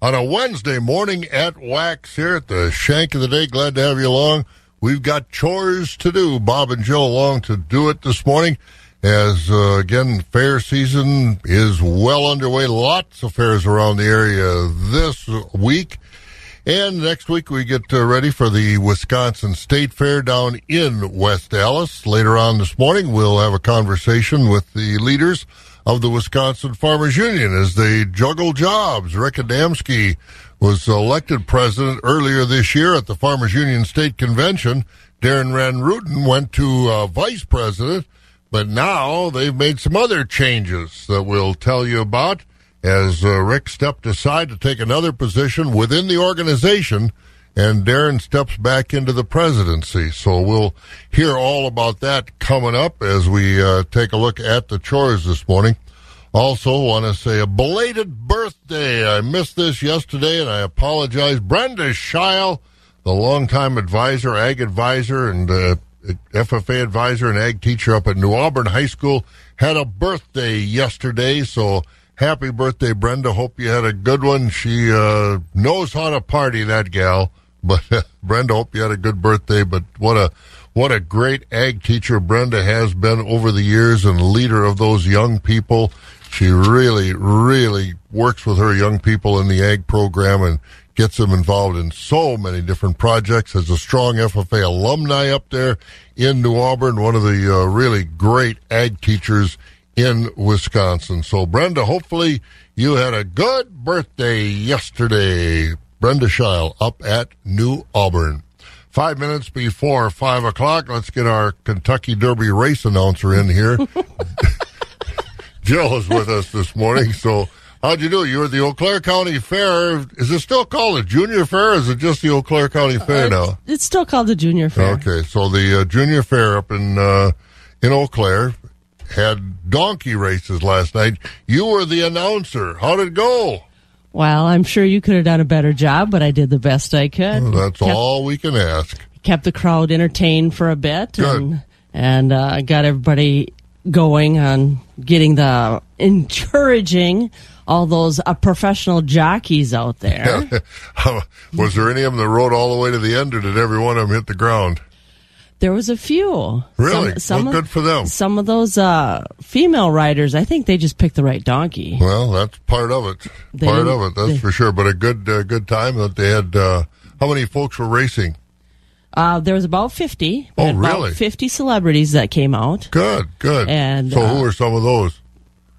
On a Wednesday morning at Wax here at the Shank of the Day, glad to have you along. We've got chores to do. Bob and Joe along to do it this morning. As uh, again, fair season is well underway. Lots of fairs around the area this week. And next week we get uh, ready for the Wisconsin State Fair down in West Allis. Later on this morning, we'll have a conversation with the leaders of the Wisconsin Farmers Union as they juggle jobs. Rick Adamski was elected president earlier this year at the Farmers Union State Convention. Darren Von Ruden went to uh, vice president, but now they've made some other changes that we'll tell you about as uh, Rick stepped aside to take another position within the organization, and Darren steps back into the presidency. So we'll hear all about that coming up as we uh, take a look at the chores this morning. Also, want to say a belated birthday. I missed this yesterday, and I apologize. Brenda Scheil, the longtime advisor, ag advisor, and uh, FFA advisor and ag teacher up at New Auburn High School, had a birthday yesterday. So happy birthday, Brenda. Hope you had a good one. She uh, knows how to party, that gal. But uh, Brenda, hope you had a good birthday. But what a what a great ag teacher Brenda has been over the years and leader of those young people. She really, really works with her young people in the ag program and gets them involved in so many different projects. Has a strong FFA alumni up there in New Auburn, one of the uh, really great ag teachers in Wisconsin. So, Brenda, hopefully you had a good birthday yesterday. Brenda Scheil up at New Auburn. Five minutes before five o'clock, let's get our Kentucky Derby race announcer in here. Jill is with us this morning. So, how'd you do? You were at the Eau Claire County Fair. Is it still called a Junior Fair? is it just the Eau Claire County Fair Uh, now? It's still called the Junior Fair. Okay, so the uh, Junior Fair up in uh, in Eau Claire had donkey races last night. You were the announcer. How did it go? Well, I'm sure you could have done a better job, but I did the best I could. Well, that's kept, all we can ask. Kept the crowd entertained for a bit, Good. and and uh, got everybody going on getting the encouraging all those uh, professional jockeys out there. was there any of them that rode all the way to the end, or did every one of them hit the ground? There was a few. Really? Some, Well, of- good for them. Some of those uh, female riders, I think they just picked the right donkey. Well, that's part of it. They part of it, that's they- for sure. But a good uh, good time that they had. Uh, how many folks were racing? Uh, there was about 50. We Oh, really? 50 celebrities that came out. Good, good. And, so, uh, who were some of those?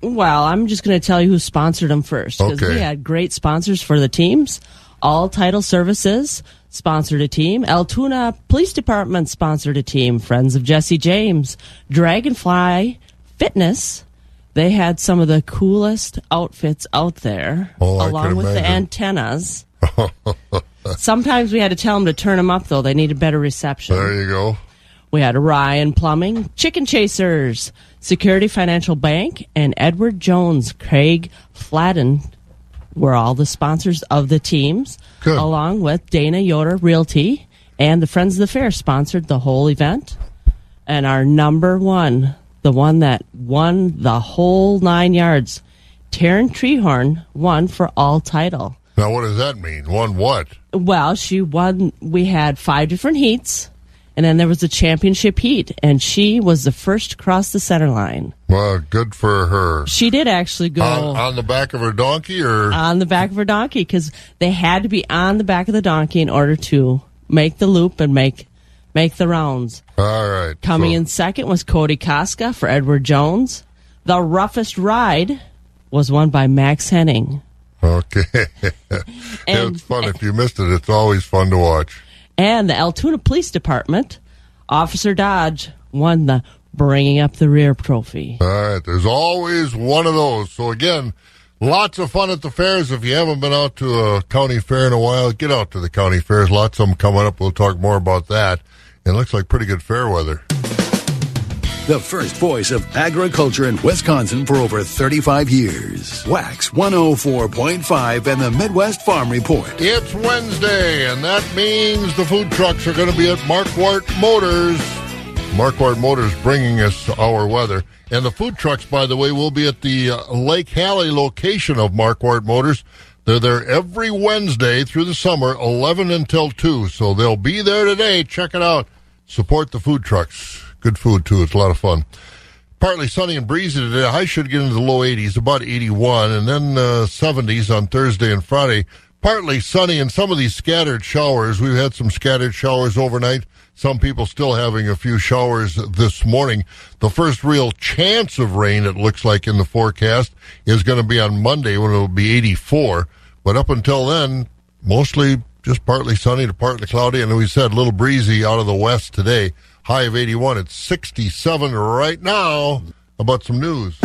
Well, I'm just going to tell you who sponsored them first. Because Okay. we had great sponsors for the teams. All Title Services sponsored a team. Altoona Police Department sponsored a team. Friends of Jesse James. Dragonfly Fitness. They had some of the coolest outfits out there, Oh, along with the antennas. Sometimes we had to tell them to turn them up, though. They needed better reception. There you go. We had Ryan Plumbing, Chicken Chasers, Security Financial Bank, and Edward Jones. Craig Fladden were all the sponsors of the teams, Good. along with Dana Yoder Realty and the Friends of the Fair sponsored the whole event. And our number one, the one that won the whole nine yards, Taryn Treehorn won for all title. Now, what does that mean? Won what? Well, she won. We had five different heats, and then there was a championship heat, and she was the first to cross the center line. Well, good for her. She did actually go On, on the back of her donkey, or on the back of her donkey because they had to be on the back of the donkey in order to make the loop and make make the rounds. all right. Coming so- in second was Cody Koska for Edward Jones. The roughest ride was won by Max Henning. Okay. And- it's fun. Eh, if you missed it, it's always fun to watch. And the Altoona Police Department, Officer Dodge won the Bringing Up the Rear trophy. All right. There's always one of those. So, again, lots of fun at the fairs. If you haven't been out to a county fair in a while, get out to the county fairs. Lots of them coming up. We'll talk more about that. It looks like pretty good fair weather. The first voice of agriculture in Wisconsin for over 35 years. Wax 104.5 and the Midwest Farm Report. It's Wednesday, and that means the food trucks are going to be at Marquardt Motors. Marquardt Motors bringing us our weather. And the food trucks, by the way, will be at the uh, Lake Hallie location of Marquardt Motors. They're there every Wednesday through the summer, 11 until 2. So they'll be there today. Check it out. Support the food trucks. Good food, too. It's a lot of fun. Partly sunny and breezy today. High should get into the low 80s, about 81, and then uh, 70s on Thursday and Friday. Partly sunny and some of these scattered showers. We've had some scattered showers overnight. Some people still having a few showers this morning. The first real chance of rain, it looks like in the forecast, is going to be on Monday when it'll be 84. But up until then, mostly just partly sunny to partly cloudy. And we said a little breezy out of the west today. High of 81. It's 67 right now. About some news?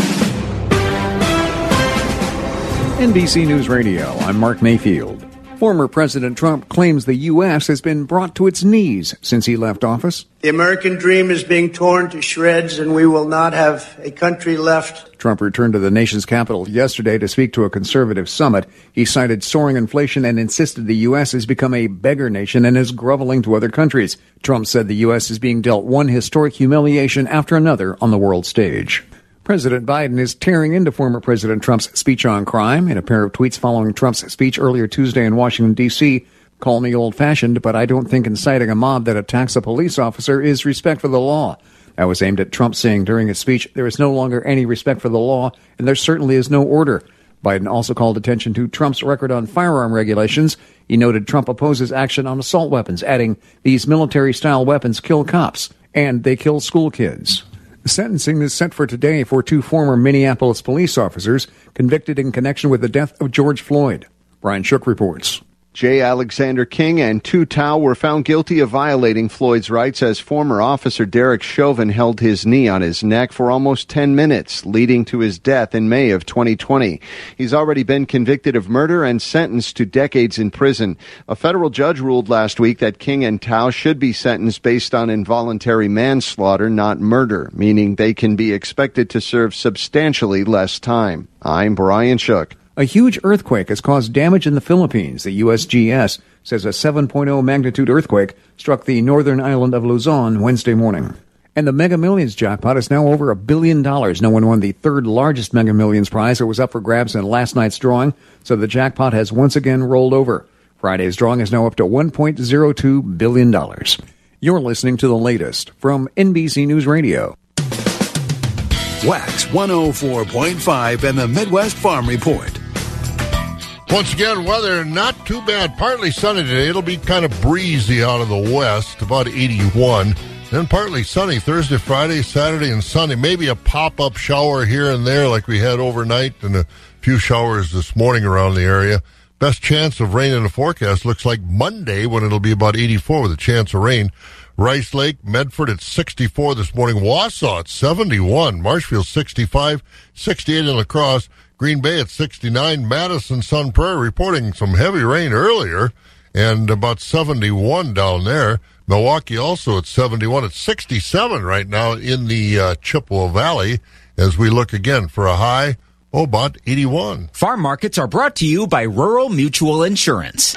NBC News Radio, I'm Mark Mayfield. Former President Trump claims the U.S. has been brought to its knees since he left office. The American dream is being torn to shreds, and we will not have a country left. Trump returned to the nation's capital yesterday to speak to a conservative summit. He cited soaring inflation and insisted the U.S. has become a beggar nation and is groveling to other countries. Trump said the U.S. is being dealt one historic humiliation after another on the world stage. President Biden is tearing into former President Trump's speech on crime. In a pair of tweets following Trump's speech earlier Tuesday in Washington, D.C., call me old fashioned, but I don't think inciting a mob that attacks a police officer is respect for the law. That was aimed at Trump saying during his speech, there is no longer any respect for the law, and there certainly is no order. Biden also called attention to Trump's record on firearm regulations. He noted Trump opposes action on assault weapons, adding, These military style weapons kill cops, and they kill school kids. Sentencing is set for today for two former Minneapolis police officers convicted in connection with the death of George Floyd. Brian Shook reports. J. Alexander Kueng and Tou Thao were found guilty of violating Floyd's rights as former officer Derek Chauvin held his knee on his neck for almost 10 minutes, leading to his death in May of 2020. He's already been convicted of murder and sentenced to decades in prison. A federal judge ruled last week that Kueng and Thao should be sentenced based on involuntary manslaughter, not murder, meaning they can be expected to serve substantially less time. I'm Brian Shook. A huge earthquake has caused damage in the Philippines. The USGS says a 7.0 magnitude earthquake struck the northern island of Luzon Wednesday morning. And the Mega Millions jackpot is now over a billion dollars. No one won the third largest Mega Millions prize. It was up for grabs in last night's drawing, so the jackpot has once again rolled over. Friday's drawing is now up to $1.02 billion. You're listening to the latest from NBC News Radio. Wax 104.5 and the Midwest Farm Report. Once again, weather not too bad. Partly sunny today. It'll be kind of breezy out of the west, about 81. Then partly sunny Thursday, Friday, Saturday, and Sunday. Maybe a pop up shower here and there like we had overnight, and a few showers this morning around the area. Best chance of rain in the forecast looks like Monday when it'll be about 84 with a chance of rain. Rice Lake, Medford at 64 this morning. Wausau at 71. Marshfield 65, 68 in La Crosse. Green Bay at 69. Madison Sun Prairie reporting some heavy rain earlier and about 71 down there. Milwaukee also at 71. at 67 right now in the uh, Chippewa Valley as we look again for a high, oh, about 81. Farm markets are brought to you by Rural Mutual Insurance.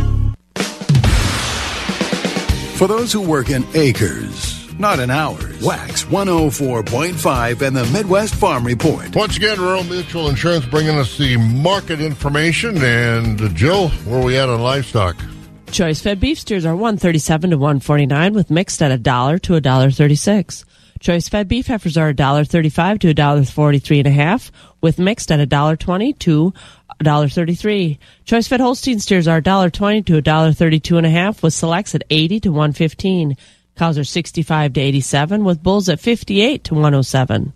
For those who work in acres, not in hours, Wax 104.5 and the Midwest Farm Report. Once again, Rural Mutual Insurance bringing us the market information. And uh, Jill, where are we at on livestock? Choice fed beef steers are 137 to 149 with mixed at a dollar to a dollar 36. Choice fed beef heifers are a dollar 35 to a dollar 43 and a half with mixed at a dollar 20 to a dollar 33. Choice fed Holstein steers are a dollar 20 to a dollar 32 and a half with selects at 80 to 115. Cows are 65 to 87 with bulls at 58 to 107.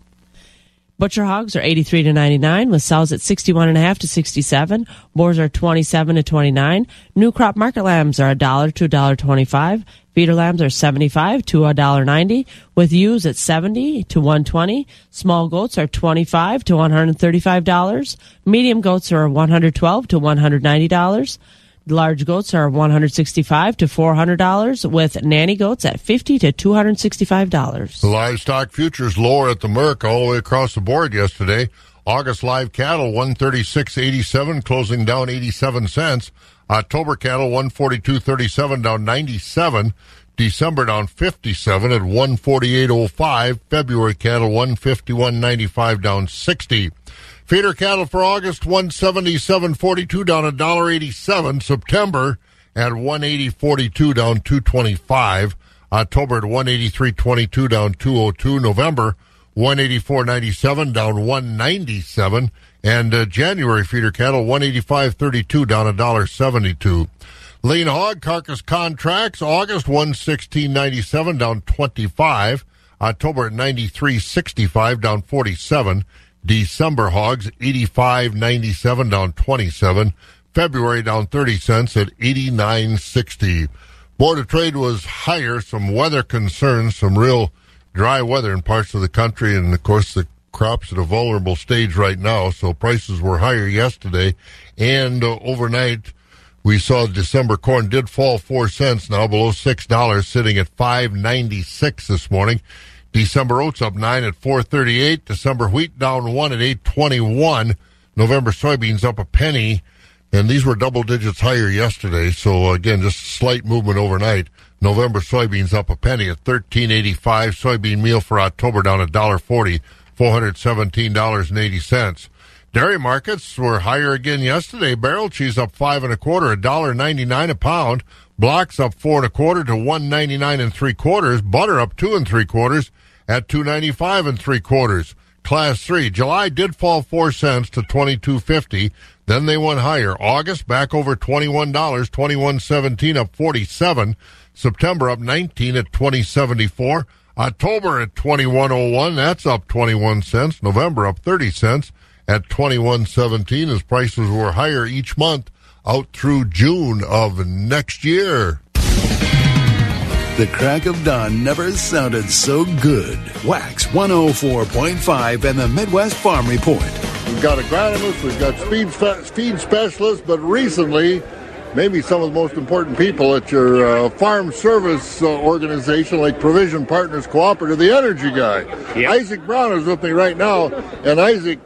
Butcher hogs are 83 to 99 with sows at 61 and a half to 67. Boars are 27 to 29. New crop market lambs are a dollar to a dollar 25. Feeder lambs are 75 to a dollar 90 with ewes at 70 to 120. Small goats are 25 to 135 dollars. Medium goats are 112 to 190 dollars. Large goats are 165 to 400 dollars with nanny goats at 50 to 265 dollars. The livestock futures lower at the Merc all the way across the board yesterday. August live cattle 136.87 closing down 87 cents. October cattle 142.37 down 97. December down 57 at 148.05. February cattle 151.95 down 60. Feeder cattle for August 177.42 down a dollar 87. September at 180.42 down 225. October at 183.22 down 202. November 184.97 down 197. And uh, January feeder cattle 185.32 down a dollar 72. Lean hog carcass contracts August 116.97 down 25. October at 93.65 down 47. December hogs 85.97 down 27. February down 30 cents at 89.60. Board of Trade was higher. Some weather concerns, some real dry weather in parts of the country, and of course the crops at a vulnerable stage right now. So prices were higher yesterday, and uh, overnight we saw December corn did fall four cents, now below six dollars, sitting at five ninety six this morning. December oats up nine at four thirty eight. December wheat down one at eight twenty one. November soybeans up a penny, and these were double digits higher yesterday. So again, just a slight movement overnight. November soybeans up a penny at thirteen eighty five. Soybean meal for October down a dollar forty, four hundred seventeen dollars and eighty cents. Dairy markets were higher again yesterday. Barrel cheese up five and a quarter, a dollar ninety nine a pound. Blocks up four and a quarter to one ninety nine and three quarters. Butter up two and three quarters at two ninety five and three quarters. Class three. July did fall four cents to twenty two fifty. Then they went higher. August back over twenty one dollars, twenty one seventeen up forty seven. September up nineteen at twenty seventy four. October at twenty one oh one. That's up twenty one cents. November up thirty cents at 2117 as prices were higher each month out through June of next year. The crack of dawn never sounded so good. Wax 104.5 and the Midwest Farm Report. We've got agronomists, we've got speed, feed specialists, but recently, maybe some of the most important people at your uh, farm service uh, organization like Provision Partners Cooperative, the energy guy. Yep. Isaac Brown is with me right now. And Isaac,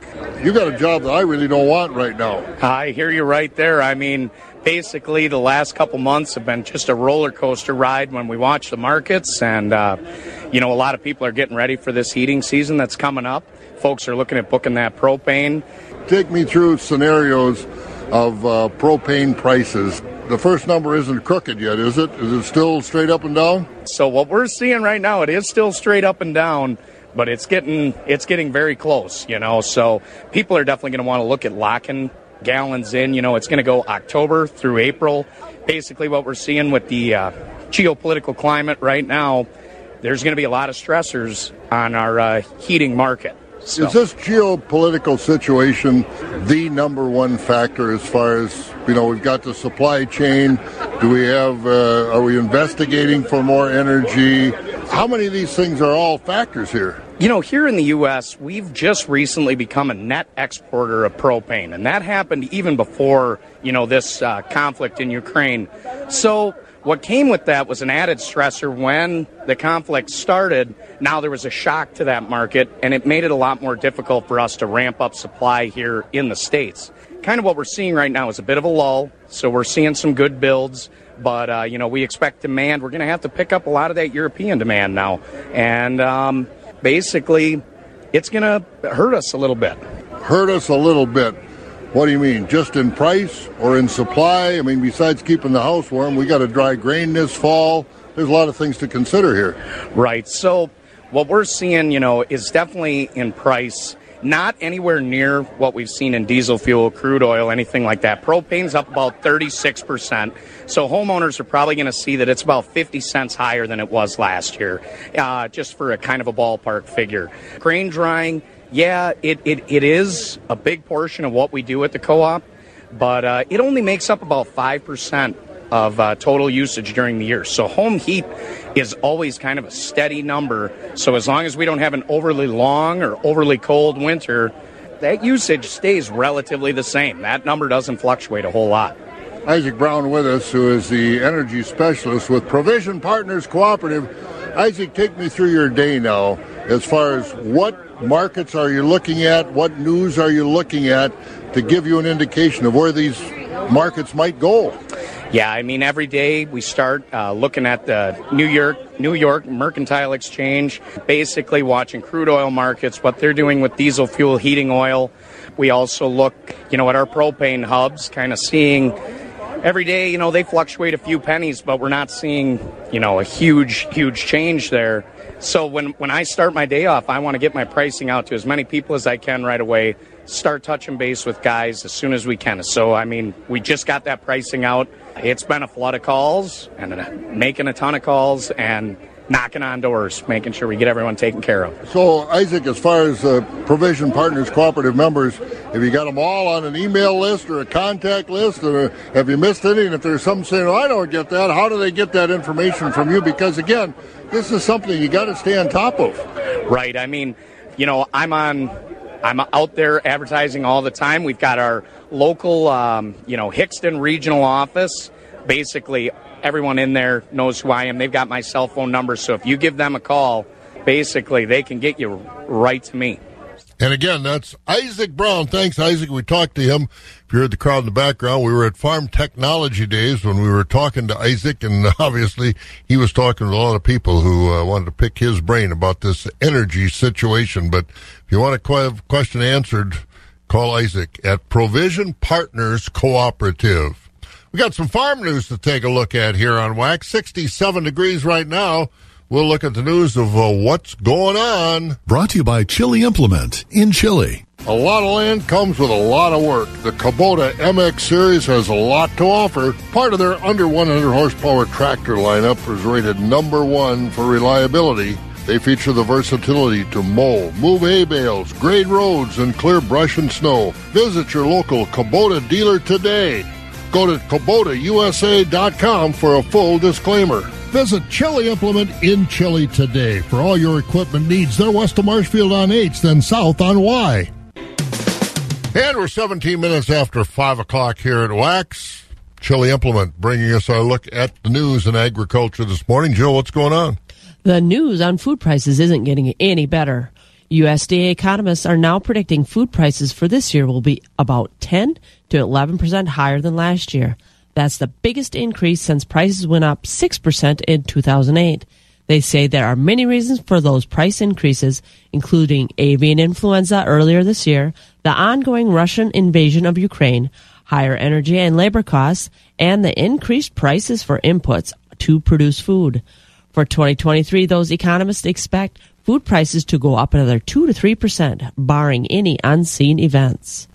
you got a job that I really don't want right now. I hear you right there. I mean, basically, the last couple months have been just a roller coaster ride when we watch the markets. And, uh, you know, a lot of people are getting ready for this heating season that's coming up. Folks are looking at booking that propane. Take me through scenarios of uh, propane prices. The first number isn't crooked yet, is it? Is it still straight up and down? So what we're seeing right now, it is still straight up and down, but it's getting it's getting very close, you know. So people are definitely going to want to look at locking gallons in. You know, it's going to go October through April. Basically, what we're seeing with the uh, geopolitical climate right now, there's going to be a lot of stressors on our uh, heating market. So. Is this geopolitical situation the number one factor as far as you know? We've got the supply chain. Do we have? Uh, are we investigating for more energy? How many of these things are all factors here? You know, here in the U.S., we've just recently become a net exporter of propane, and that happened even before you know this uh, conflict in Ukraine. So what came with that was an added stressor when the conflict started. Now there was a shock to that market, and it made it a lot more difficult for us to ramp up supply here in the States. Kind of what we're seeing right now is a bit of a lull, so we're seeing some good builds. But uh, you know, we expect demand. We're going to have to pick up a lot of that European demand now, and um, basically, it's going to hurt us a little bit. Hurt us a little bit. What do you mean? Just in price or in supply? I mean, besides keeping the house warm, we got to dry grain this fall. There's a lot of things to consider here. Right. So, what we're seeing, you know, is definitely in price. Not anywhere near what we've seen in diesel fuel, crude oil, anything like that. Propane's up about 36%. So homeowners are probably going to see that it's about 50 cents higher than it was last year, uh, just for a kind of a ballpark figure. Grain drying, yeah, it, it, it is a big portion of what we do at the co op, but uh, it only makes up about 5% of uh, total usage during the year. So home heat is always kind of a steady number. So as long as we don't have an overly long or overly cold winter, that usage stays relatively the same. That number doesn't fluctuate a whole lot. Isaac Brown with us, who is the energy specialist with Provision Partners Cooperative. Isaac, take me through your day now as far as what markets are you looking at, what news are you looking at to give you an indication of where these markets might go. Yeah, I mean, every day we start uh, looking at the New York New York Mercantile Exchange, basically watching crude oil markets, what they're doing with diesel fuel, heating oil. We also look, you know, at our propane hubs, kind of seeing every day. You know, they fluctuate a few pennies, but we're not seeing, you know, a huge, huge change there. So when when I start my day off, I want to get my pricing out to as many people as I can right away start touching base with guys as soon as we can. So, I mean, we just got that pricing out. It's been a flood of calls and making a ton of calls and knocking on doors, making sure we get everyone taken care of. So, Isaac, as far as uh, Provision Partners cooperative members, have you got them all on an email list or a contact list? Or have you missed any? And if there's some saying, oh, I don't get that, how do they get that information from you? Because, again, this is something you got to stay on top of. Right. I mean, you know, I'm on I'm out there advertising all the time. We've got our local, um, you know, Hixton regional office. Basically, everyone in there knows who I am. They've got my cell phone number, so if you give them a call, basically they can get you right to me. And again, that's Isaac Brown. Thanks, Isaac. We talked to him. If you heard the crowd in the background, we were at Farm Technology Days when we were talking to Isaac, and obviously he was talking to a lot of people who uh, wanted to pick his brain about this energy situation. But if you want a question answered, call Isaac at Provision Partners Cooperative. We got some farm news to take a look at here on Wax. 67 degrees right now. We'll look at the news of uh, what's going on. Brought to you by Chili Implement in Chili. A lot of land comes with a lot of work. The Kubota MX Series has a lot to offer. Part of their under 100 horsepower tractor lineup is rated number one for reliability. They feature the versatility to mow, move hay bales, grade roads, and clear brush and snow. Visit your local Kubota dealer today. Go to KubotaUSA.com for a full disclaimer. Visit Chili Implement in Chili today for all your equipment needs. They're west of Marshfield on H, then south on Y. And we're 17 minutes after 5 o'clock here at Wax. Chili Implement bringing us our look at the news in agriculture this morning. Joe, what's going on? The news on food prices isn't getting any better. USDA economists are now predicting food prices for this year will be about 10 to 11% higher than last year. That's the biggest increase since prices went up 6% in 2008. They say there are many reasons for those price increases, including avian influenza earlier this year, the ongoing Russian invasion of Ukraine, higher energy and labor costs, and the increased prices for inputs to produce food. For 2023, those economists expect food prices to go up another 2 to 3%, barring any unseen events.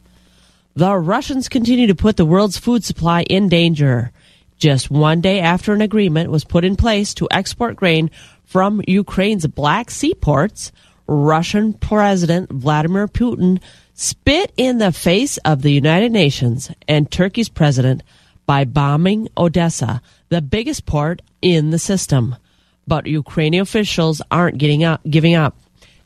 The Russians continue to put the world's food supply in danger. Just one day after an agreement was put in place to export grain from Ukraine's Black Sea ports, Russian President Vladimir Putin spit in the face of the United Nations and Turkey's president by bombing Odessa, the biggest port in the system. But Ukrainian officials aren't getting up, giving up.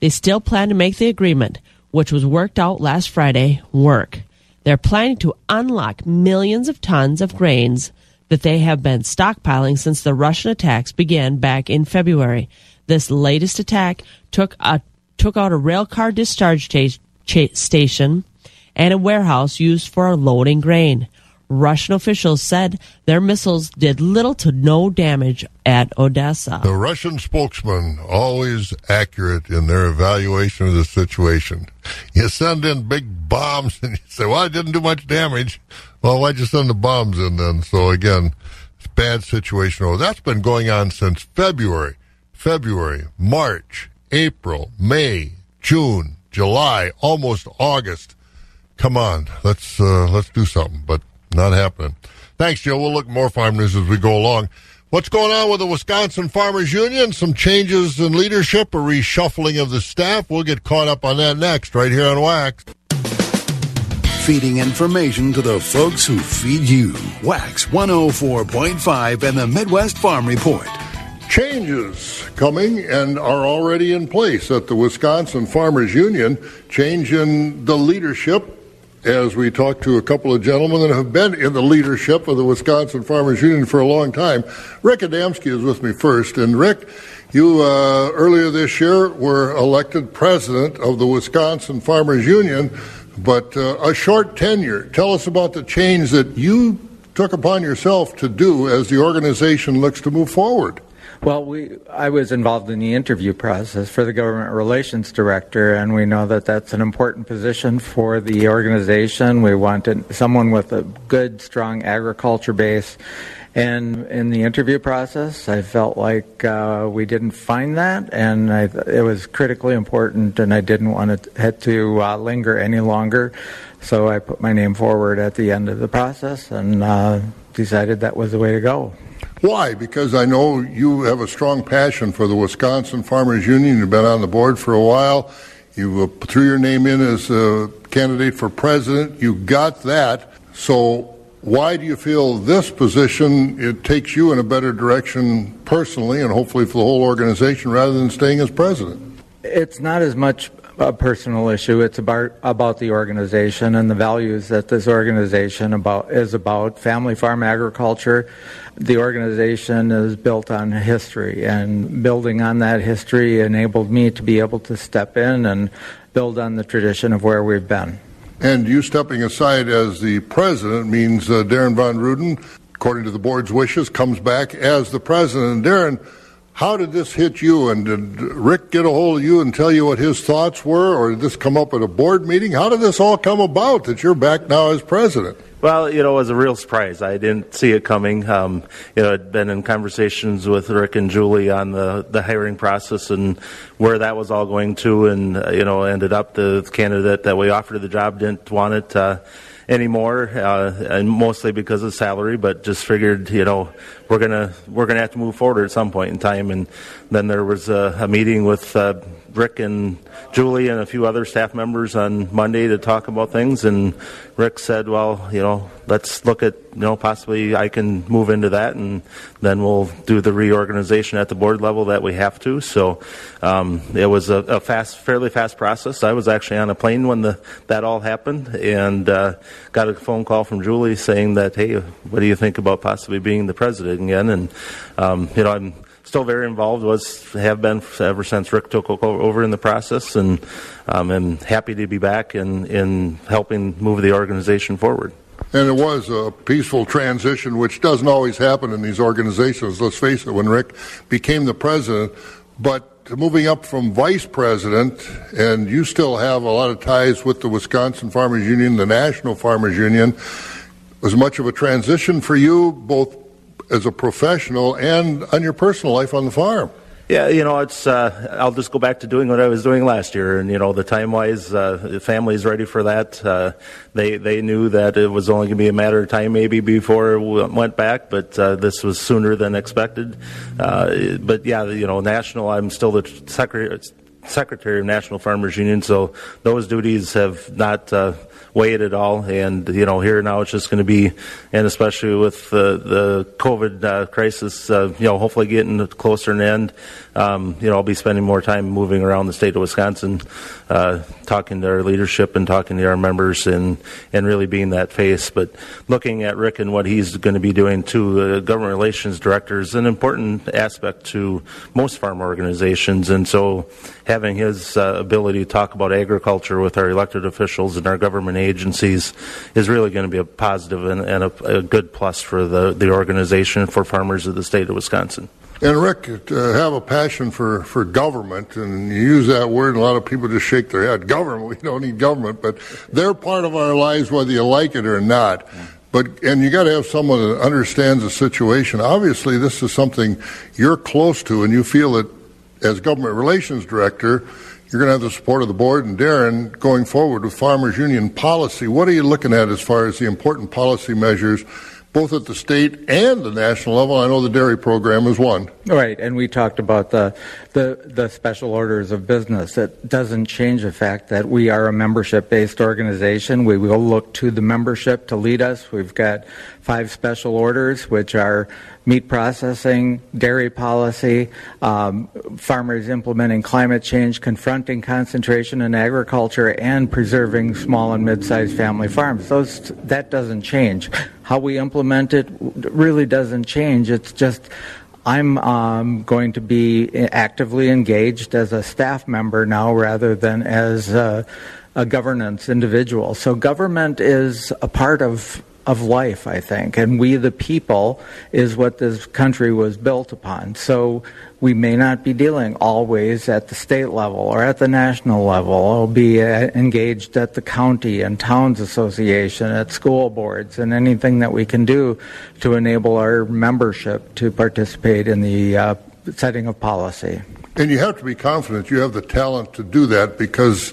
They still plan to make the agreement, which was worked out last Friday, work. They're planning to unlock millions of tons of grains that they have been stockpiling since the Russian attacks began back in February. This latest attack took a took out a rail car discharge station and a warehouse used for loading grain. Russian officials said their missiles did little to no damage at Odessa. The Russian spokesman always accurate in their evaluation of the situation. You send in big bombs and you say, "Well, it didn't do much damage." Well, why'd you send the bombs in then? So again, bad situation. Oh, that's been going on since February, February, March, April, May, June, July, almost August. Come on, let's uh, let's do something. But not happening. Thanks, Joe. We'll look more farm news as we go along. What's going on with the Wisconsin Farmers Union? Some changes in leadership, a reshuffling of the staff. We'll get caught up on that next, right here on Wax. Feeding information to the folks who feed you. Wax 104.5 and the Midwest Farm Report. Changes coming and are already in place at the Wisconsin Farmers Union. Change in the leadership as we talk to a couple of gentlemen that have been in the leadership of the Wisconsin Farmers Union for a long time. Rick Adamski is with me first. And Rick, you uh, earlier this year were elected president of the Wisconsin Farmers Union, but uh, a short tenure. Tell us about the change that you took upon yourself to do as the organization looks to move forward. Well, we I was involved in the interview process for the government relations director, and we know that that's an important position for the organization. We wanted someone with a good, strong agriculture base. And in the interview process, I felt like uh, we didn't find that, and I, it was critically important, and I didn't want to have to uh, linger any longer. So I put my name forward at the end of the process and uh, decided that was the way to go. Why? Because I know you have a strong passion for the Wisconsin Farmers Union. You've been on the board for a while. You uh, threw your name in as a candidate for president. You got that. So why do you feel this position it takes you in a better direction personally and hopefully for the whole organization rather than staying as president? It's not as much a personal issue. It's about about the organization and the values that this organization about is about. Family farm agriculture. The organization is built on history, and building on that history enabled me to be able to step in and build on the tradition of where we've been. And you stepping aside as the president means uh, Darren Von Ruden, according to the board's wishes, comes back as the president. And Darren how did this hit you? And did Rick get a hold of you and tell you what his thoughts were, or did this come up at a board meeting? How did this all come about that you're back now as president? Well, you know, it was a real surprise. I didn't see it coming. Um, you know, I'd been in conversations with Rick and Julie on the, the hiring process and where that was all going to, and, uh, you know, ended up the candidate that we offered the job didn't want it. Uh, anymore, uh, and mostly because of salary. But just figured, you know, we're gonna we're gonna have to move forward at some point in time. And then there was a, a meeting with uh, Rick and Julie and a few other staff members on Monday to talk about things. And Rick said, "Well, you know, let's look at you know possibly I can move into that, and then we'll do the reorganization at the board level that we have to." So um, it was a, a, fast, fairly fast process. I was actually on a plane when the that all happened, and uh, got a phone call from Julie saying that, "Hey, what do you think about possibly being the president again?" And um, you know, I'm still very involved. Was have been ever since Rick took over in the process, and um, am happy to be back in in helping move the organization forward. And it was a peaceful transition, which doesn't always happen in these organizations. Let's face it. When Rick became the president, but moving up from vice president, and you still have a lot of ties with the Wisconsin Farmers Union, the National Farmers Union. Was much of a transition for you, both as a professional and on your personal life on the farm? Yeah, you know, it's. Uh, I'll just go back to doing what I was doing last year, and you know, the time wise, uh, the family's ready for that. Uh, they they knew that it was only going to be a matter of time, maybe before we went back, but uh, this was sooner than expected. Uh, but yeah, you know, national. I'm still the secretary secretary of National Farmers Union, so those duties have not uh, weighed at all. And you know, here now it's just going to be, and especially with the the COVID uh, crisis, uh, you know, hopefully getting closer to an end. Um, you know, I'll be spending more time moving around the state of Wisconsin, uh, talking to our leadership and talking to our members, and and really being that face. But looking at Rick and what he's going to be doing to uh, government relations director is an important aspect to most farm organizations, and so having his uh, ability to talk about agriculture with our elected officials and our government agencies is really going to be a positive and, and a, a, good plus for the, the organization for farmers of the state of Wisconsin. And Rick, to have a passion for, for government, and you use that word, and a lot of people just shake their head. Government, we don't need government, but they're part of our lives whether you like it or not. But and you got to have someone that understands the situation. Obviously, this is something you're close to, and you feel that as government relations director, you're going to have the support of the board and Darren going forward with Farmers Union policy. What are you looking at as far as the important policy measures both at the state and the national level. I know the dairy program is one. Right, and we talked about the, the, the special orders of business. It doesn't change the fact that we are a membership based organization. We will look to the membership to lead us. We've got five special orders, which are meat processing, dairy policy, um, farmers implementing climate change, confronting concentration in agriculture, and preserving small and mid-sized family farms. Those that doesn't change. How we implement it really doesn't change. It's just I'm um, going to be actively engaged as a staff member now rather than as a, a governance individual. So government is a part of of life, I think. And we, the people, is what this country was built upon. So we may not be dealing always at the state level or at the national level. We'll be engaged at the county and towns association, at school boards, and anything that we can do to enable our membership to participate in the uh, setting of policy. And you have to be confident you have the talent to do that because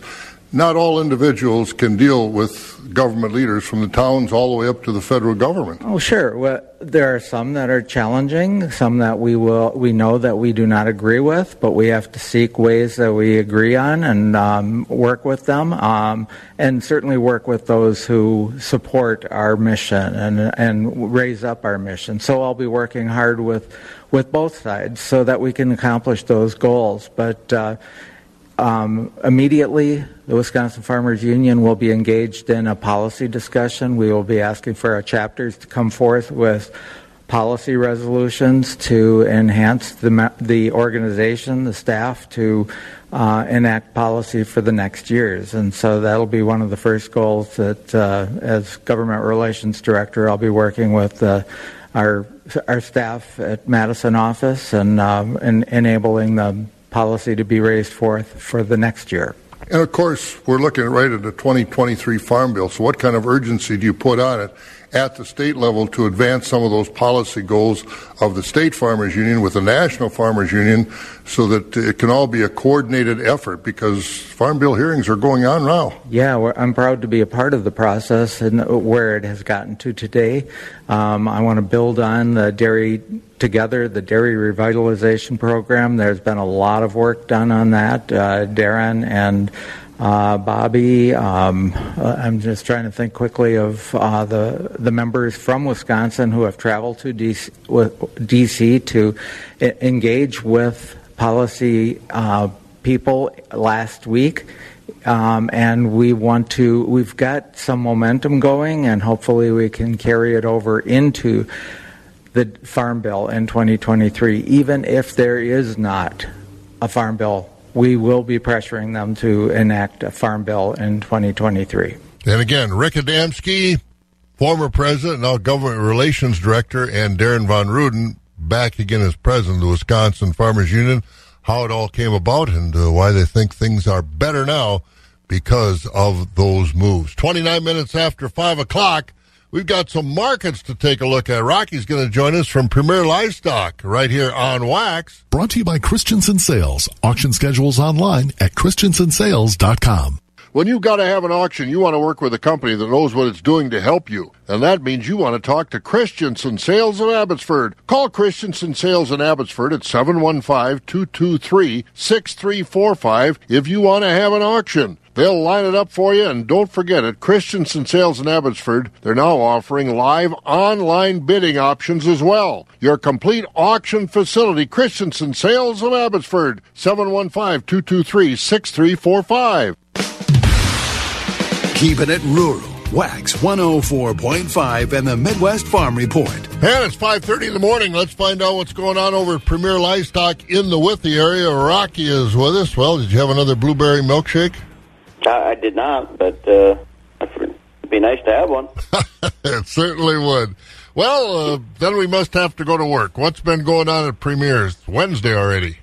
not all individuals can deal with government leaders from the towns all the way up to the federal government. Oh, sure. Well, there are some that are challenging, some that we will we know that we do not agree with, but we have to seek ways that we agree on and um, work with them, um, and certainly work with those who support our mission and and raise up our mission. So I'll be working hard with with both sides so that we can accomplish those goals, but. Uh, um, immediately, the Wisconsin Farmers Union will be engaged in a policy discussion. We will be asking for our chapters to come forth with policy resolutions to enhance the, the organization, the staff, to uh, enact policy for the next years. And so that'll be one of the first goals that, uh, as government relations director, I'll be working with uh, our our staff at Madison office and, um, and enabling the policy to be raised forth for the next year. And of course, we're looking right at the 2023 Farm Bill. So, what kind of urgency do you put on it? at the state level to advance some of those policy goals of the state farmers union with the national farmers union so that it can all be a coordinated effort because farm bill hearings are going on now. Yeah, I'm proud to be a part of the process and where it has gotten to today. Um, I want to build on the dairy together, the dairy revitalization program. There's been a lot of work done on that. Uh, Darren and uh, Bobby. Um, uh, I'm just trying to think quickly of uh, the the members from Wisconsin who have traveled to DC, to engage with policy uh, people last week. Um, and we want to, we've got some momentum going, and hopefully we can carry it over into the Farm Bill in 2023, even if there is not a Farm Bill we will be pressuring them to enact a farm bill in 2023. And again, Rick Adamski, former president, now government relations director, and Darren Von Ruden back again as president of the Wisconsin Farmers Union. How it all came about and uh, why they think things are better now because of those moves. 29 minutes after 5 o'clock. We've got some markets to take a look at. Rocky's going to join us from Premier Livestock right here on Wax. Brought to you by Christensen Sales. Auction schedules online at christensensales.com. When you've got to have an auction, you want to work with a company that knows what it's doing to help you. And that means you want to talk to Christensen Sales of Abbotsford. Call Christensen Sales in Abbotsford at 715-223-6345 if you want to have an auction. They'll line it up for you, and don't forget at Christensen Sales in Abbotsford, they're now offering live online bidding options as well. Your complete auction facility, Christensen Sales of Abbotsford, 715-223-6345. Keeping it rural. Wax 104.5 and the Midwest Farm Report. And it's 5.30 in the morning. Let's find out what's going on over at Premier Livestock in the Withee area. Rocky is with us. Well, did you have another blueberry milkshake? I, I did not, but uh, it'd be nice to have one. it certainly would. Well, uh, then we must have to go to work. What's been going on at Premier's? Wednesday already.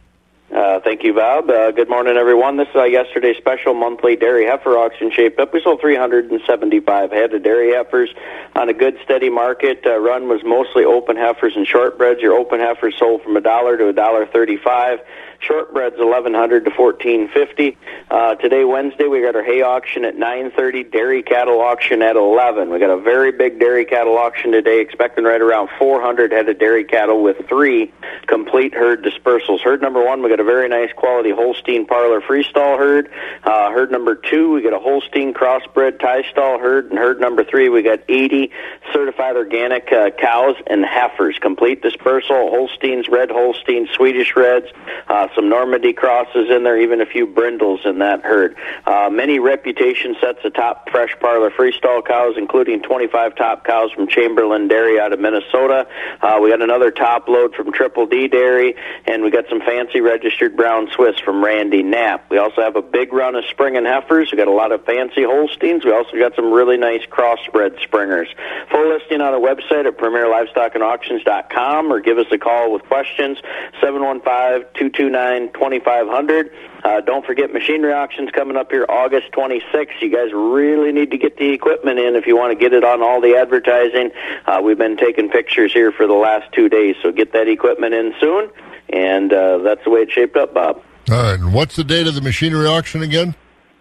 Uh, thank you, Bob. Uh, good morning, everyone. This is uh, yesterday's special monthly dairy heifer auction shaped up. We sold 375 head of dairy heifers on a good, steady market. Uh, run was mostly open heifers and shortbreds. Your open heifers sold from a dollar to a dollar thirty-five. Shortbred's eleven hundred to fourteen fifty. Uh, today, Wednesday, we got our hay auction at nine thirty. Dairy cattle auction at eleven. We got a very big dairy cattle auction today, expecting right around four hundred head of dairy cattle with three complete herd dispersals. Herd number one, we got a very nice quality Holstein parlor freestall herd. Uh, herd number two, we got a Holstein crossbred tie stall herd, and herd number three, we got eighty certified organic uh, cows and heifers, complete dispersal. Holsteins, red Holsteins, Swedish reds. Uh, some Normandy crosses in there, even a few brindles in that herd. Uh, many reputation sets of top fresh parlor freestall cows, including 25 top cows from Chamberlain Dairy out of Minnesota. Uh, we got another top load from Triple D Dairy, and we got some fancy registered brown Swiss from Randy Knapp. We also have a big run of spring and heifers. We got a lot of fancy Holsteins. We also got some really nice crossbred springers. Full listing on our website at premierlivestockandauctions.com or give us a call with questions 715 229 2500. Uh, don't forget machinery auctions coming up here August 26th. You guys really need to get the equipment in if you want to get it on all the advertising. Uh, we've been taking pictures here for the last two days, so get that equipment in soon. And uh, that's the way it's shaped up, Bob. All right. And what's the date of the machinery auction again?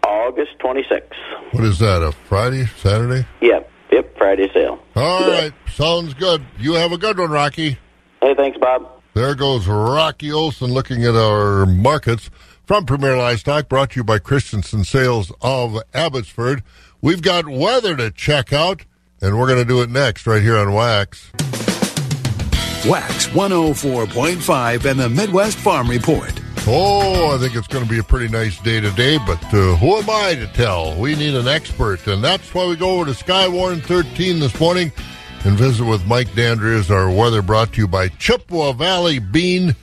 August 26th. What is that, a Friday, Saturday? Yep. Yep, Friday sale. All right. Sounds good. You have a good one, Rocky. Hey, thanks, Bob. There goes Rocky Olson looking at our markets from Premier Livestock, brought to you by Christensen Sales of Abbotsford. We've got weather to check out, and we're going to do it next right here on Wax. Wax 104.5 and the Midwest Farm Report. Oh, I think it's going to be a pretty nice day today, but uh, who am I to tell? We need an expert, and that's why we go over to Skywarn 13 this morning and visit with Mike Dandrias, our weather brought to you by Chippewa Valley Bean.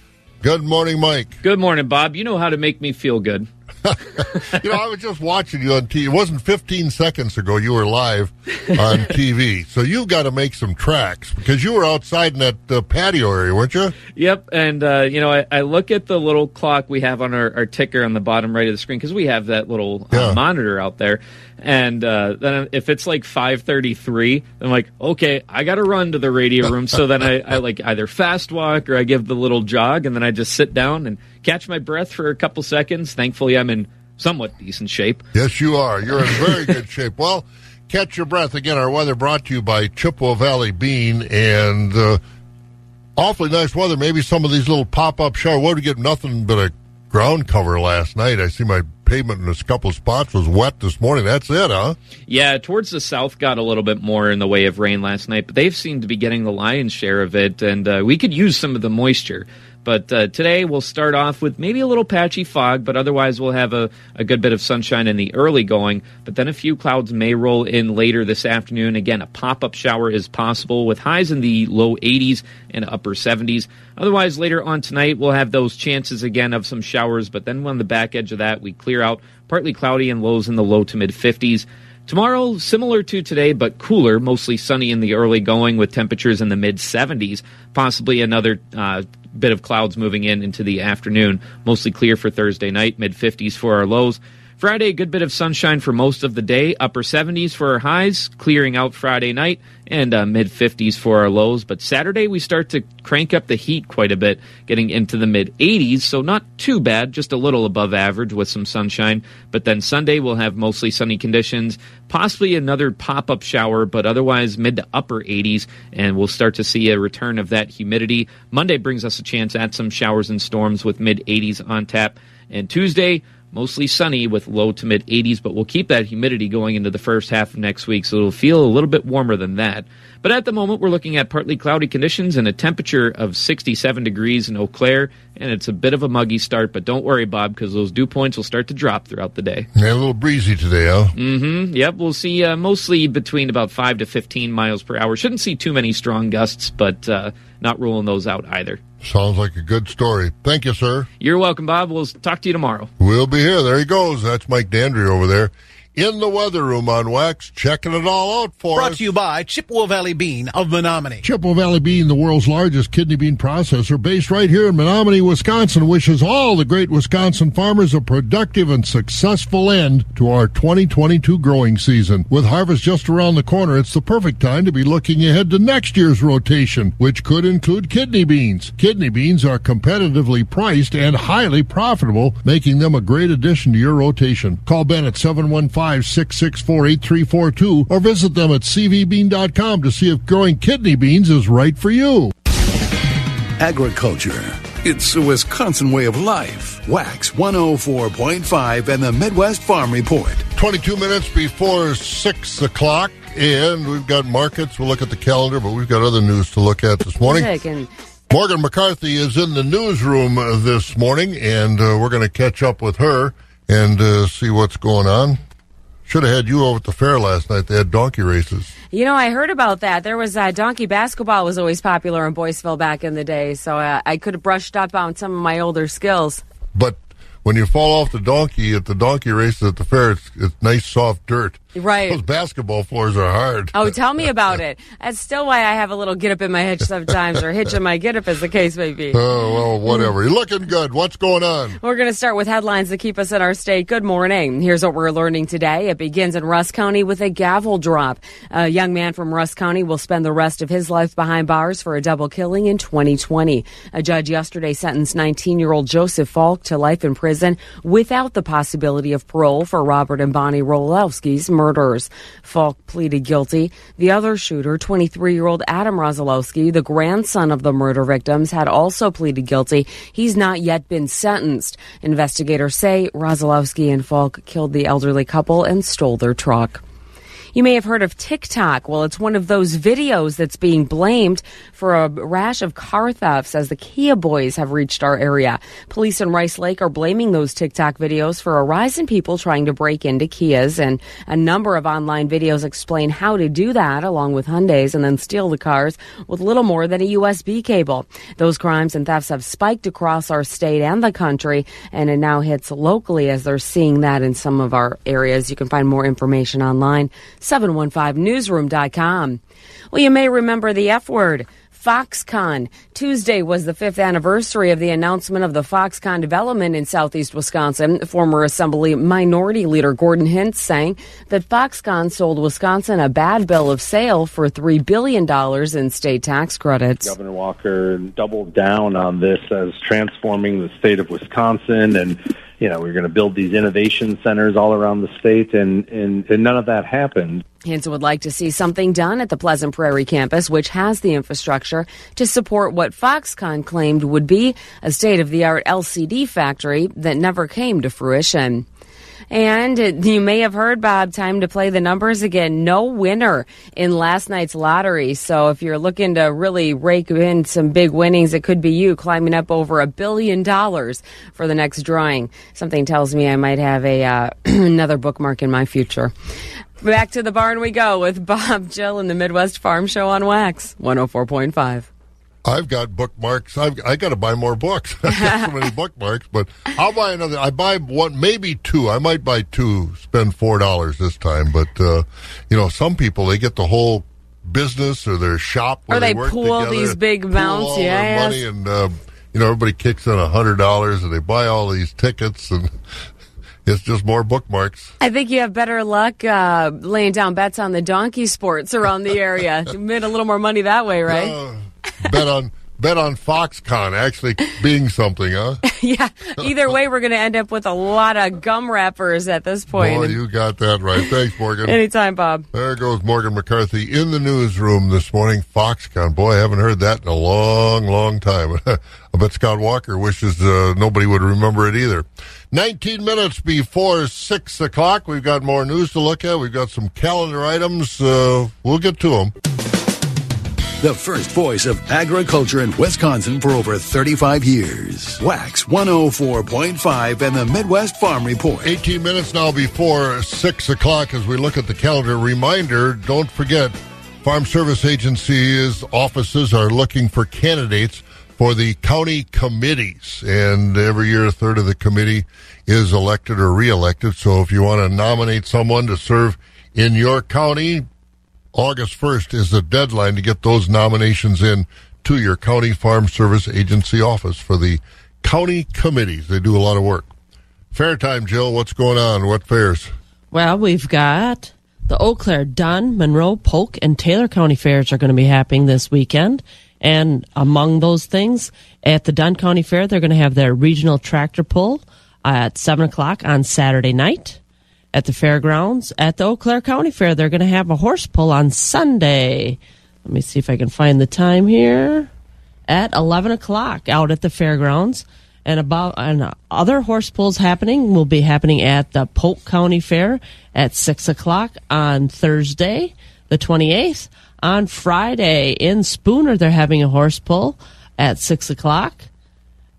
Good morning, Mike. Good morning, Bob. You know how to make me feel good. you know, I was just watching you on TV. It wasn't 15 seconds ago you were live on TV. So you've got to make some tracks because you were outside in that uh, patio area, weren't you? Yep. And, uh, you know, I, I, look at the little clock we have on our, our ticker on the bottom right of the screen because we have that little uh, yeah. monitor out there. And uh, then if it's like 5:33, I'm like, okay, I got to run to the radio room. so then I, I like either fast walk or I give the little jog, and then I just sit down and catch my breath for a couple seconds. Thankfully, I'm in somewhat decent shape. Yes, you are. You're in very good shape. Well, catch your breath again. Our weather brought to you by Chippewa Valley Bean and uh, awfully nice weather. Maybe some of these little pop up showers. What we get nothing but a ground cover last night. I see my pavement in a couple spots was wet this morning. That's it, huh? Yeah, towards the south got a little bit more in the way of rain last night, but they've seemed to be getting the lion's share of it, and uh, we could use some of the moisture. But uh, today we'll start off with maybe a little patchy fog, but otherwise we'll have a, a good bit of sunshine in the early going. But then a few clouds may roll in later this afternoon. Again, a pop up shower is possible with highs in the low 80s and upper 70s. Otherwise, later on tonight we'll have those chances again of some showers, but then on the back edge of that we clear out partly cloudy and lows in the low to mid 50s. Tomorrow, similar to today, but cooler, mostly sunny in the early going with temperatures in the mid 70s. Possibly another uh, bit of clouds moving in into the afternoon. Mostly clear for Thursday night, mid 50s for our lows. Friday, a good bit of sunshine for most of the day. Upper 70s for our highs, clearing out Friday night, and uh, mid 50s for our lows. But Saturday, we start to crank up the heat quite a bit, getting into the mid 80s. So not too bad, just a little above average with some sunshine. But then Sunday, we'll have mostly sunny conditions, possibly another pop up shower, but otherwise mid to upper 80s. And we'll start to see a return of that humidity. Monday brings us a chance at some showers and storms with mid 80s on tap. And Tuesday, mostly sunny with low to mid 80s, but we'll keep that humidity going into the first half of next week, so it'll feel a little bit warmer than that. But at the moment, we're looking at partly cloudy conditions and a temperature of 67 degrees in Eau Claire, and it's a bit of a muggy start, but don't worry, Bob, because those dew points will start to drop throughout the day. Yeah, a little breezy today, huh? Mm-hmm. Yep, we'll see uh, mostly between about 5 to 15 miles per hour. Shouldn't see too many strong gusts, but uh, not ruling those out either. Sounds like a good story. Thank you, sir. You're welcome, Bob. We'll talk to you tomorrow. We'll be here. There he goes. That's Mike Dandry over there in the weather room on Wax, checking it all out for Brought us. Brought to you by Chippewa Valley Bean of Menomonie. Chippewa Valley Bean, the world's largest kidney bean processor, based right here in Menomonie, Wisconsin, wishes all the great Wisconsin farmers a productive and successful end to our 2022 growing season. With harvest just around the corner, it's the perfect time to be looking ahead to next year's rotation, which could include kidney beans. Kidney beans are competitively priced and highly profitable, making them a great addition to your rotation. Call Ben at 715 664 8342 or visit them at cvbean.com to see if growing kidney beans is right for you. Agriculture. It's a Wisconsin way of life. Wax 104.5 and the Midwest Farm Report. 22 minutes before 6 o'clock, and we've got markets. We'll look at the calendar, but we've got other news to look at this morning. Heck, Morgan McCarthy is in the newsroom uh, this morning, and uh, we're going to catch up with her and uh, see what's going on. Should have had you over at the fair last night. They had donkey races. You know, I heard about that. There was uh, donkey basketball was always popular in Boyceville back in the day, so uh, I could have brushed up on some of my older skills. But when you fall off the donkey at the donkey races at the fair, it's, it's nice soft dirt. Right. Those basketball floors are hard. Oh, tell me about it. That's still why I have a little get up in my hitch sometimes, or hitch in my get up, as the case may be. Oh, well, whatever. You're looking good. What's going on? We're going to start with headlines that keep us in our state. Good morning. Here's what we're learning today. It begins in Rusk County with a gavel drop. A young man from Rusk County will spend the rest of his life behind bars for a double killing in 2020. A judge yesterday sentenced 19 year old Joseph Falk to life in prison without the possibility of parole for Robert and Bonnie Rozalowski's murders. Falk pleaded guilty. The other shooter, 23 year old Adam Rozalowski, the grandson of the murder victims, had also pleaded guilty. He's not yet been sentenced. Investigators say Rozalowski and Falk killed the elderly couple and stole their truck. You may have heard of TikTok. Well, it's one of those videos that's being blamed for a rash of car thefts as the Kia boys have reached our area. Police in Rice Lake are blaming those TikTok videos for a rise in people trying to break into Kias, and a number of online videos explain how to do that, along with Hyundais, and then steal the cars with little more than a USB cable. Those crimes and thefts have spiked across our state and the country, and it now hits locally as they're seeing that in some of our areas. You can find more information online. 715newsroom.com. Well, you may remember the F word. Foxconn. Tuesday was the fifth anniversary of the announcement of the Foxconn development in southeast Wisconsin. Former Assembly Minority Leader Gordon Hintz saying that Foxconn sold Wisconsin a bad bill of sale for $3 billion in state tax credits. Governor Walker doubled down on this as transforming the state of Wisconsin and you know, we are going to build these innovation centers all around the state, and, and, and none of that happened. Hintz would like to see something done at the Pleasant Prairie campus, which has the infrastructure to support what Foxconn claimed would be a state of the art LCD factory that never came to fruition. And you may have heard, Bob, time to play the numbers again. No winner in last night's lottery. So if you're looking to really rake in some big winnings, it could be you climbing up over a billion dollars for the next drawing. Something tells me I might have a uh, another bookmark in my future. Back to the barn we go with Bob Jill and the Midwest Farm Show on Wax 104.5. I've got bookmarks. I've I got to buy more books. I've got so many bookmarks, but I'll buy another. I buy one, maybe two. I might buy two. Spend four dollars this time, but uh, you know, some people they get the whole business or their shop where Or they work pool together, these big amounts, yes. money, and uh, you know, everybody kicks in a hundred dollars, and they buy all these tickets, and It's just more bookmarks. I think you have better luck uh, laying down bets on the donkey sports around the area. you made a little more money that way, right? Bet on bet on Foxconn actually being something, huh? yeah. Either way, we're going to end up with a lot of gum wrappers at this point. Boy, you got that right. Thanks, Morgan. Anytime, Bob. There goes Morgan McCarthy in the newsroom this morning. Foxconn. Boy, I haven't heard that in a long, long time. I bet Scott Walker wishes uh, nobody would remember it either. 19 minutes before 6 o'clock. We've got more news to look at. We've got some calendar items. Uh, we'll get to them. The first voice of agriculture in Wisconsin for over 35 years. Wax 104.5 and the Midwest Farm Report. 18 minutes now before 6 o'clock as we look at the calendar. Reminder don't forget, Farm Service Agency's offices are looking for candidates for the county committees. And every year, a third of the committee is elected or reelected. So if you want to nominate someone to serve in your county, August 1st is the deadline to get those nominations in to your county farm service agency office for the county committees. They do a lot of work. Fair time, Jill. What's going on? What fairs? Well, we've got the Eau Claire, Dunn, Monroe, Polk, and Taylor County fairs are going to be happening this weekend. And among those things, at the Dunn County Fair, they're going to have their regional tractor pull uh, at 7 o'clock on Saturday night at the fairgrounds. At the Eau Claire County Fair, they're going to have a horse pull on Sunday. Let me see if I can find the time here. At 11 o'clock out at the fairgrounds. And about and other horse pulls happening will be happening at the Polk County Fair at 6 o'clock on Thursday, the 28th. On Friday in Spooner, they're having a horse pull at 6 o'clock.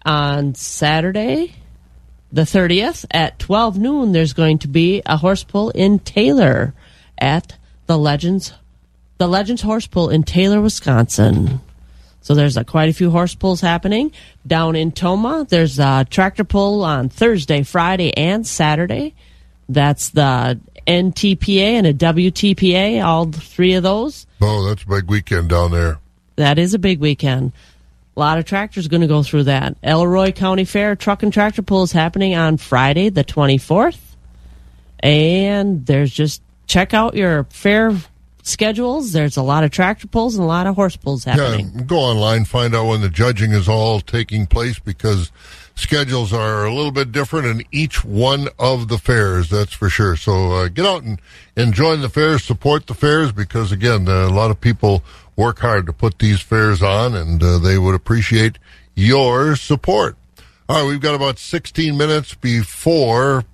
On Saturday, the 30th at 12 noon there's going to be a horse pull in Taylor at the Legends the Legends Horse Pull in Taylor, Wisconsin. So there's a, quite a few horse pulls happening down in Tomah. There's a tractor pull on Thursday, Friday, and Saturday. That's the NTPA and a WTPA, all three of those. Oh, that's a big weekend down there. That is a big weekend. A lot of tractors going to go through that. Elroy County Fair Truck and Tractor Pull is happening on Friday, the 24th. And there's just check out your fair schedules. There's a lot of tractor pulls and a lot of horse pulls happening. Yeah, go online, find out when the judging is all taking place because schedules are a little bit different in each one of the fairs, that's for sure. So uh, get out and, and join the fairs, support the fairs because, again, uh, a lot of people work hard to put these fairs on and uh, they would appreciate your support. All right, we've got about 16 minutes before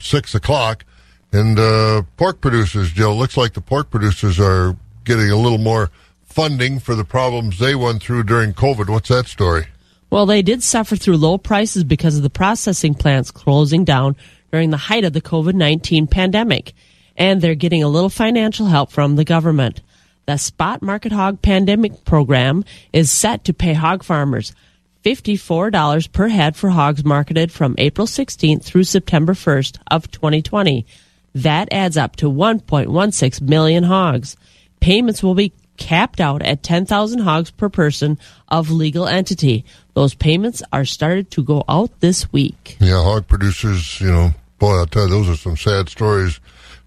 6 o'clock. And uh, pork producers, Joe, looks like the pork producers are getting a little more funding for the problems they went through during COVID. What's that story? Well, they did suffer through low prices because of the processing plants closing down during the height of the COVID 19 pandemic. And they're getting a little financial help from the government. The Spot Market Hog Pandemic Program is set to pay hog farmers $54 per head for hogs marketed from April 16th through September 1st of 2020. That adds up to 1.16 million hogs. Payments will be capped out at 10,000 hogs per person of legal entity. Those payments are started to go out this week. Yeah, hog producers, you know, boy, I'll tell you, those are some sad stories.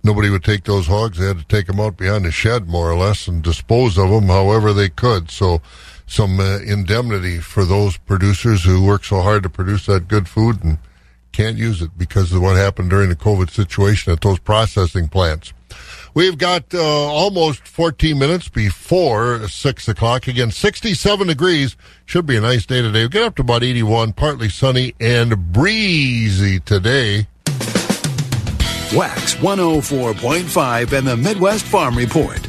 Nobody would take those hogs. They had to take them out behind the shed, more or less, and dispose of them however they could. So, some uh, indemnity for those producers who work so hard to produce that good food and can't use it because of what happened during the COVID situation at those processing plants. We've got uh, almost 14 minutes before 6 o'clock. Again, 67 degrees. Should be a nice day today. We'll get up to about 81, partly sunny and breezy today. Wax 104.5 and the Midwest Farm Report.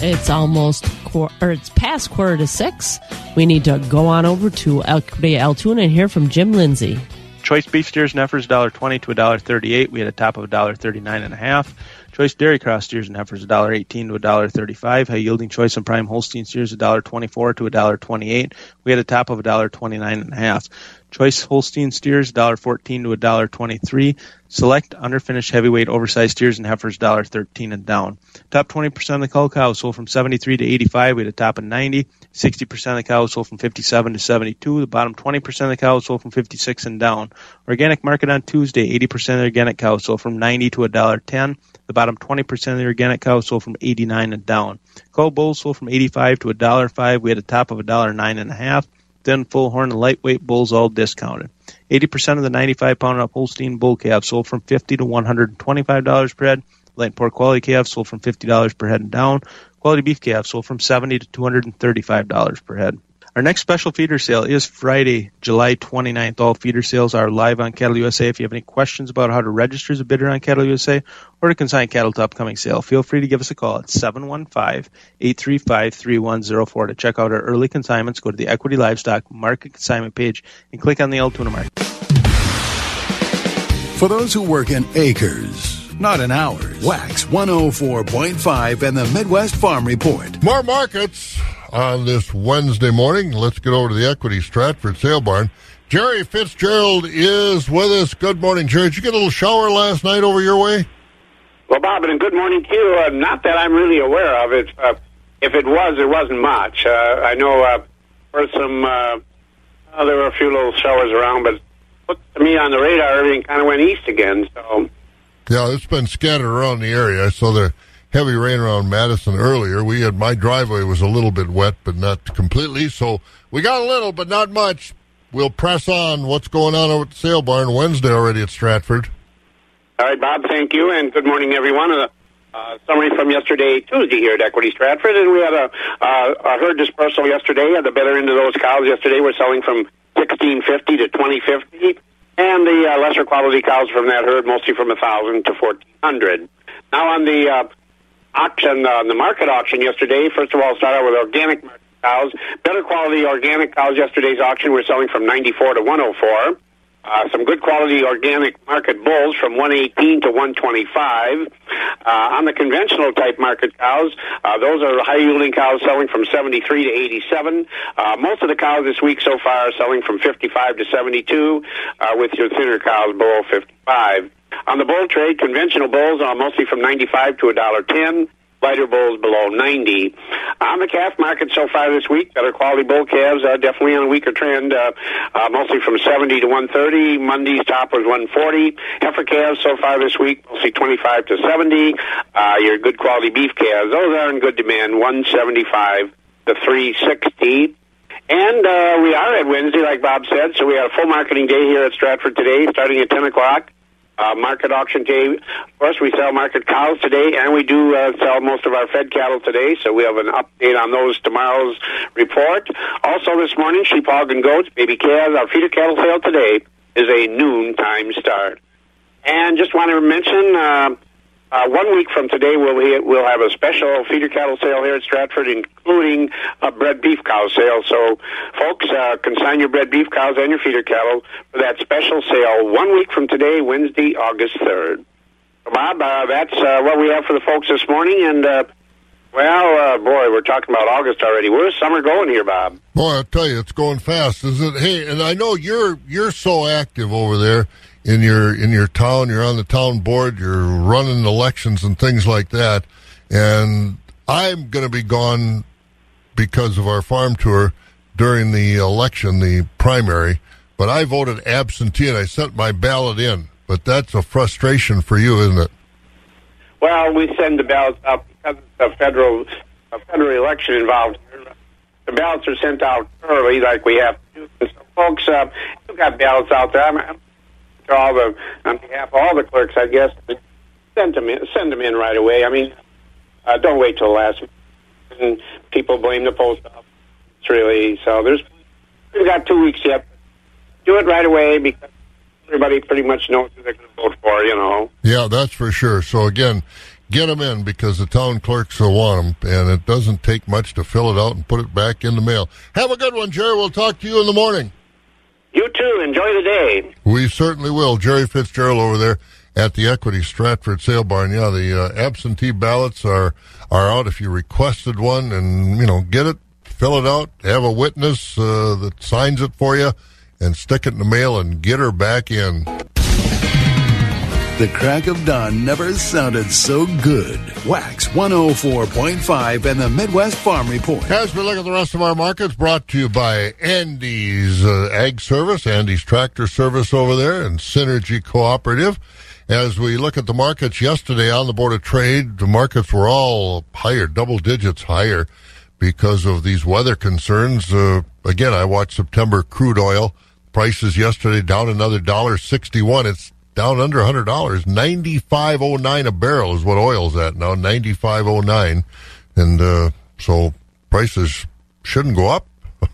It's almost quar- or it's past quarter to six. We need to go on over to El Altoona and hear from Jim Lindsay. Choice beef steers and heifers $1.20 to $1.38. We had a top of $1.39 and a half. Choice dairy cross steers and heifers $1.18 to $1.35. High yielding choice and prime Holstein steers $1.24 to $1.28. We had a top of $1.29 and a half. Choice Holstein steers $1.14 to $1.23. Select underfinished heavyweight oversized steers and heifers $1.13 and down. Top 20% of the cull cows sold from 73 to 85. We had a top of 90. 60% of the cows sold from 57 to 72. The bottom 20% of the cows sold from 56 and down. Organic market on Tuesday, 80% of the organic cows sold from 90 to $1.10. The bottom 20% of the organic cows sold from 89 and down. Cull bulls sold from 85 to $1.05. We had a top of $1.09 and a half. Then full horn and lightweight bulls all discounted. 80% of the 95 pound up Holstein bull calves sold from 50 to $125 per head. Light and poor quality calves sold from $50 per head and down. Quality beef calves sold from 70 to $235 per head. Our next special feeder sale is Friday, July 29th. All feeder sales are live on Cattle USA. If you have any questions about how to register as a bidder on Cattle USA or to consign cattle to upcoming sale, feel free to give us a call at 715-835-3104. To check out our early consignments, go to the Equity Livestock Market Consignment page and click on the Altoona Market. For those who work in acres, not in hours, Wax 104.5 and the Midwest Farm Report. More markets on this Wednesday morning. Let's get over to the Equity Stratford Sale Barn. Jerry Fitzgerald is with us. Good morning, Jerry. Did you get a little shower last night over your way? Well, Bob, and good morning to you. Uh, not that I'm really aware of it. Uh, if it was, there wasn't much. Uh, I know uh, some, uh, oh, there were a few little showers around, but looked to me on the radar, everything kind of went east again. So, Yeah, it's been scattered around the area. I saw the heavy rain around Madison earlier. We had my driveway was a little bit wet, but not completely. So we got a little, but not much. We'll press on. What's going on over at the sale barn Wednesday already at Stratford? all right, Bob, thank you, and good morning, everyone. Uh, uh, summary from yesterday, Tuesday here at Equity Stratford, and we had a, uh, a herd dispersal yesterday. At the better end of those cows yesterday, we're selling from sixteen fifty to twenty fifty, and the uh, lesser quality cows from that herd mostly from a thousand to fourteen hundred. Now on the uh, auction, uh, the market auction yesterday. First of all, start out with organic cows. Better quality organic cows yesterday's auction we're selling from 94 to 104. Uh, some good quality organic market bulls from 118 to 125. Uh, on the conventional type market cows, uh, those are high yielding cows selling from 73 to 87. Uh, most of the cows this week so far are selling from 55 to 72, uh, with your thinner cows below 55. On the bull trade, conventional bulls are mostly from 95 to a dollar 10. Lighter bulls below 90. On the calf market so far this week, better quality bull calves are definitely on a weaker trend, uh, uh, mostly from 70 to 130. Monday's top was 140. Heifer calves so far this week, mostly 25 to 70. Uh, your good quality beef calves, those are in good demand, 175 to 360. And uh, we are at Wednesday, like Bob said, so we have a full marketing day here at Stratford today, starting at 10 o'clock. Uh, market auction day. Course, we sell market cows today, and we do uh, sell most of our fed cattle today. So we have an update on those tomorrow's report. Also, this morning, sheep, hog, and goats, baby calves. Our feeder cattle sale today is a noon time start. And just want to mention, uh, uh, one week from today, we'll we'll have a special feeder cattle sale here at Stratford, including a bred beef cow sale. So, folks, uh, consign your bred beef cows and your feeder cattle for that special sale one week from today, Wednesday, August third. Bob, uh, that's uh, what we have for the folks this morning, and uh, well, uh, boy, we're talking about August already. Where's summer going here, Bob? Boy, I tell you, it's going fast, isn't it? Hey, and I know you're you're so active over there in your in your town. You're on the town board. You're running elections and things like that. And I'm going to be gone because of our farm tour during the election, the primary. But I voted absentee and I sent my ballot in. But that's a frustration for you, isn't it? Well, we send the ballots out because it's a federal a federal election involved. The ballots are sent out early, like we have to do. So, folks, uh, you've got ballots out there. I'm, I'm to all the on behalf of all the clerks, I guess, send them in, send them in right away. I mean, uh, don't wait till the last. And people blame the post office. It's really so. There's we've got two weeks yet. Do it right away because everybody pretty much knows who they're going to vote for. You know. Yeah, that's for sure. So again, get them in because the town clerks will want them, and it doesn't take much to fill it out and put it back in the mail. Have a good one, Jerry. We'll talk to you in the morning. You too. Enjoy the day. We certainly will. Jerry Fitzgerald over there at the Equity Stratford Sale Barn. Yeah, the uh, absentee ballots are are out. If you requested one, and you know, get it, fill it out, have a witness uh, that signs it for you, and stick it in the mail and get her back in. The crack of dawn never sounded so good. Wax 104.5 and the Midwest Farm Report. As we look at the rest of our markets, brought to you by Andy's uh, Ag Service, Andy's Tractor Service over there, and Synergy Cooperative. As we look at the markets yesterday on the Board of Trade, the markets were all higher, double digits higher because of these weather concerns. Uh, again, I watched September crude oil prices yesterday down another dollar sixty-one. It's down under hundred dollars. Ninety-five oh nine a barrel is what oil's at now. Ninety-five oh nine, and uh, so prices shouldn't go up.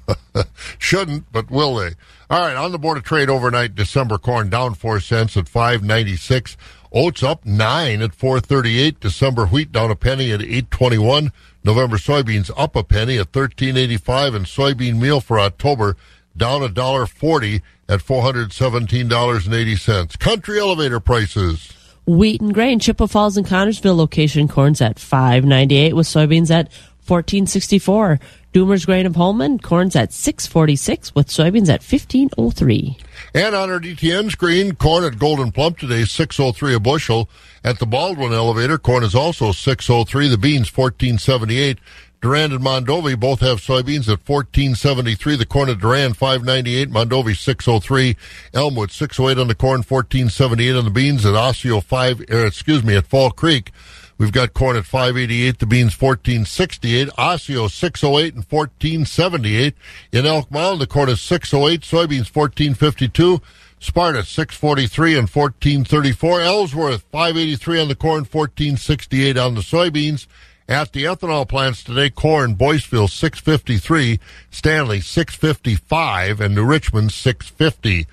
shouldn't, but will they? All right, on the board of trade overnight, December corn down four cents at five ninety-six. Oats up nine at four thirty-eight. December wheat down a penny at eight twenty-one. November soybeans up a penny at thirteen eighty-five, and soybean meal for October down a dollar forty at four hundred seventeen dollars and eighty cents. Country elevator prices. Wheat and grain, Chippewa Falls and Connorsville location corn's at five ninety eight with soybeans at fourteen sixty four. Doomer's grain of Holmen, corn's at six forty six with soybeans at fifteen oh three. And on our DTN screen, corn at Gold'n Plump today, 603 a bushel. At the Baldwin elevator, corn is also 603. The beans, 1478. Durand and Mondovi both have soybeans at 1473. The corn at Durand, 598. Mondovi, 603. Elmwood, 608 on the corn, 1478 on the beans. At Osseo, 5, er, excuse me, at Fall Creek, We've got corn at 588, the beans 1468, Osseo 608 and 1478. In Elk Mound, the corn is 608, soybeans 1452, Sparta 643 and 1434, Ellsworth 583 on the corn, 1468 on the soybeans. At the ethanol plants today, corn, Boyceville 653, Stanley 655, and New Richmond 650.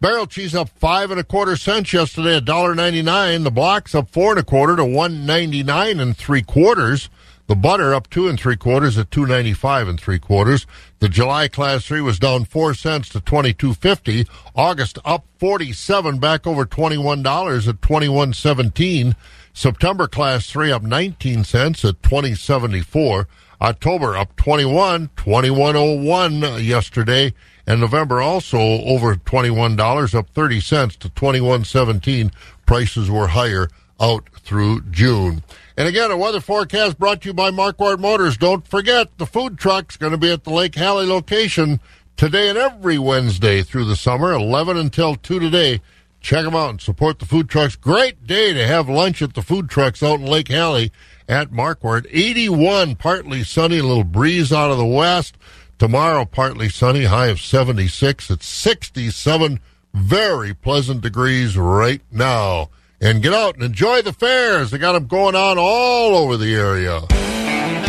Barrel cheese up five and a quarter cents yesterday, a dollar ninety nine. The blocks up four and a quarter to one ninety nine and three quarters. The butter up two and three quarters at two ninety five and three quarters. The July class three was down four cents to twenty two fifty. August up forty seven, back over twenty one dollars at twenty one seventeen. September class three up nineteen cents at twenty seventy four. October up 21, 2101 yesterday, and November also over $21, up 30 cents to 2117. Prices were higher out through June. And again, a weather forecast brought to you by Markquart Motors. Don't forget, the food truck's going to be at the Lake Hallie location today and every Wednesday through the summer, 11 until 2 today. Check them out and support the food trucks. Great day to have lunch at the food trucks out in Lake Hallie at Markquart. 81, partly sunny, a little breeze out of the west. Tomorrow, partly sunny, high of 76. It's 67 very pleasant degrees right now. And get out and enjoy the fairs. They got them going on all over the area.